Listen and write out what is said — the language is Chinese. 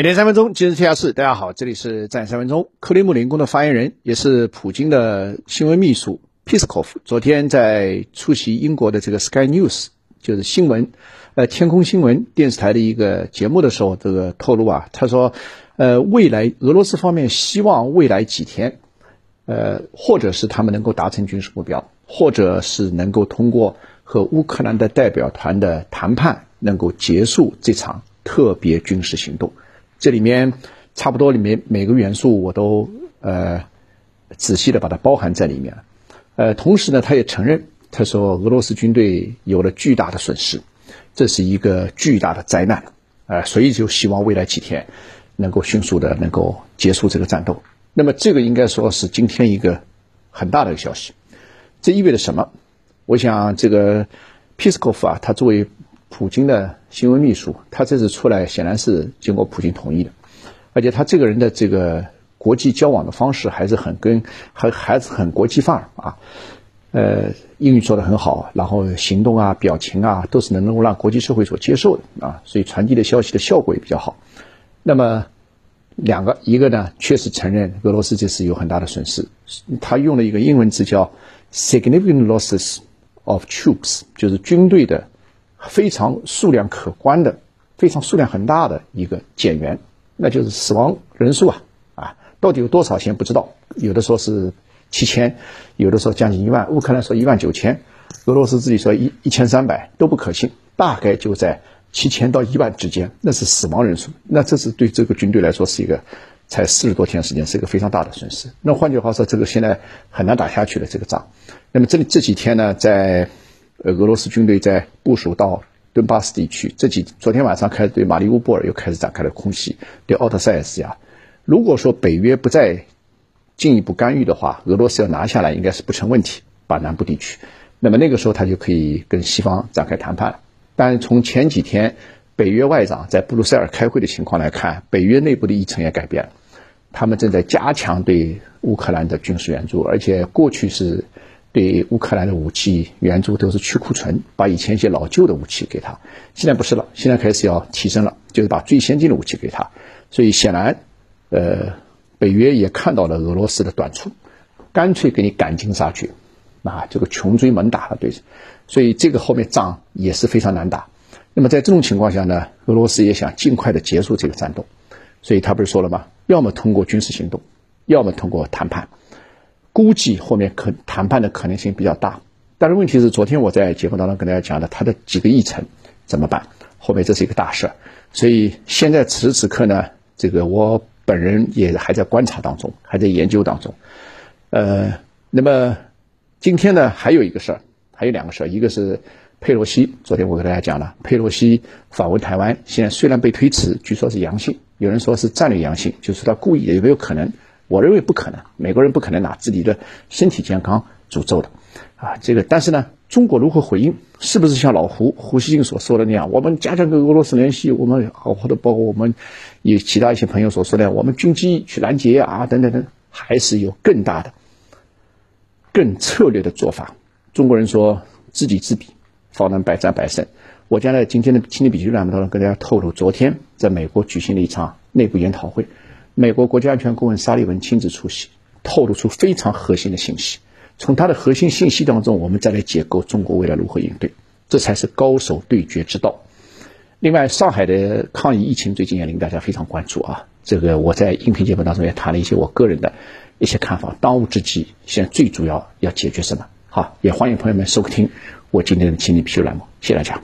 每天三分钟，今日天下事。大家好，这里是战三分钟。克里姆林宫的发言人，也是普京的新闻秘书 Piskov，昨天在出席英国的这个 Sky News，就是新闻，呃，天空新闻电视台的一个节目的时候，这个透露啊，他说，呃，未来俄罗斯方面希望未来几天，呃，或者是他们能够达成军事目标，或者是能够通过和乌克兰的代表团的谈判，能够结束这场特别军事行动。这里面差不多里面每个元素我都呃仔细的把它包含在里面，呃，同时呢，他也承认，他说俄罗斯军队有了巨大的损失，这是一个巨大的灾难，呃，所以就希望未来几天能够迅速的能够结束这个战斗。那么这个应该说是今天一个很大的一个消息，这意味着什么？我想这个皮斯科夫啊，他作为普京的新闻秘书，他这次出来显然是经过普京同意的，而且他这个人的这个国际交往的方式还是很跟还还是很国际范儿啊，呃，英语说的很好，然后行动啊、表情啊都是能够让国际社会所接受的啊，所以传递的消息的效果也比较好。那么两个，一个呢确实承认俄罗斯这次有很大的损失，他用了一个英文词叫 “significant losses of troops”，就是军队的。非常数量可观的，非常数量很大的一个减员，那就是死亡人数啊啊，到底有多少先不知道，有的说是七千，有的说将近一万，乌克兰说一万九千，俄罗斯自己说一一千三百都不可信，大概就在七千到一万之间，那是死亡人数，那这是对这个军队来说是一个才四十多天时间，是一个非常大的损失。那换句话说，这个现在很难打下去的这个仗。那么这里这几天呢，在。呃，俄罗斯军队在部署到顿巴斯地区，这几昨天晚上开始对马里乌波尔又开始展开了空袭，对奥特塞斯呀。如果说北约不再进一步干预的话，俄罗斯要拿下来应该是不成问题，把南部地区。那么那个时候他就可以跟西方展开谈判了。但从前几天北约外长在布鲁塞尔开会的情况来看，北约内部的议程也改变了，他们正在加强对乌克兰的军事援助，而且过去是。对乌克兰的武器援助都是去库存，把以前一些老旧的武器给他。现在不是了，现在开始要提升了，就是把最先进的武器给他。所以显然，呃，北约也看到了俄罗斯的短处，干脆给你赶尽杀绝，啊，这个穷追猛打了，对。所以这个后面仗也是非常难打。那么在这种情况下呢，俄罗斯也想尽快的结束这个战斗，所以他不是说了吗？要么通过军事行动，要么通过谈判。估计后面可谈判的可能性比较大，但是问题是，昨天我在节目当中跟大家讲的，他的几个议程怎么办？后面这是一个大事儿，所以现在此时此刻呢，这个我本人也还在观察当中，还在研究当中。呃，那么今天呢，还有一个事儿，还有两个事儿，一个是佩洛西，昨天我跟大家讲了，佩洛西访问台湾，现在虽然被推迟，据说是阳性，有人说是战略阳性，就是他故意的，有没有可能？我认为不可能，美国人不可能拿自己的身体健康诅咒的，啊，这个，但是呢，中国如何回应？是不是像老胡胡锡进所说的那样，我们加强跟俄罗斯联系，我们或者包括我们有其他一些朋友所说的，我们军机去拦截啊，等等等，还是有更大的、更策略的做法？中国人说知己知彼，方能百战百胜。我将在今天的亲历笔记栏目当中跟大家透露，昨天在美国举行了一场内部研讨会。美国国家安全顾问沙利文亲自出席，透露出非常核心的信息。从他的核心信息当中，我们再来解构中国未来如何应对，这才是高手对决之道。另外，上海的抗疫疫情最近也令大家非常关注啊。这个我在音频节目当中也谈了一些我个人的一些看法。当务之急，现在最主要要解决什么？好，也欢迎朋友们收听我今天的亲历必修栏目。谢谢大家。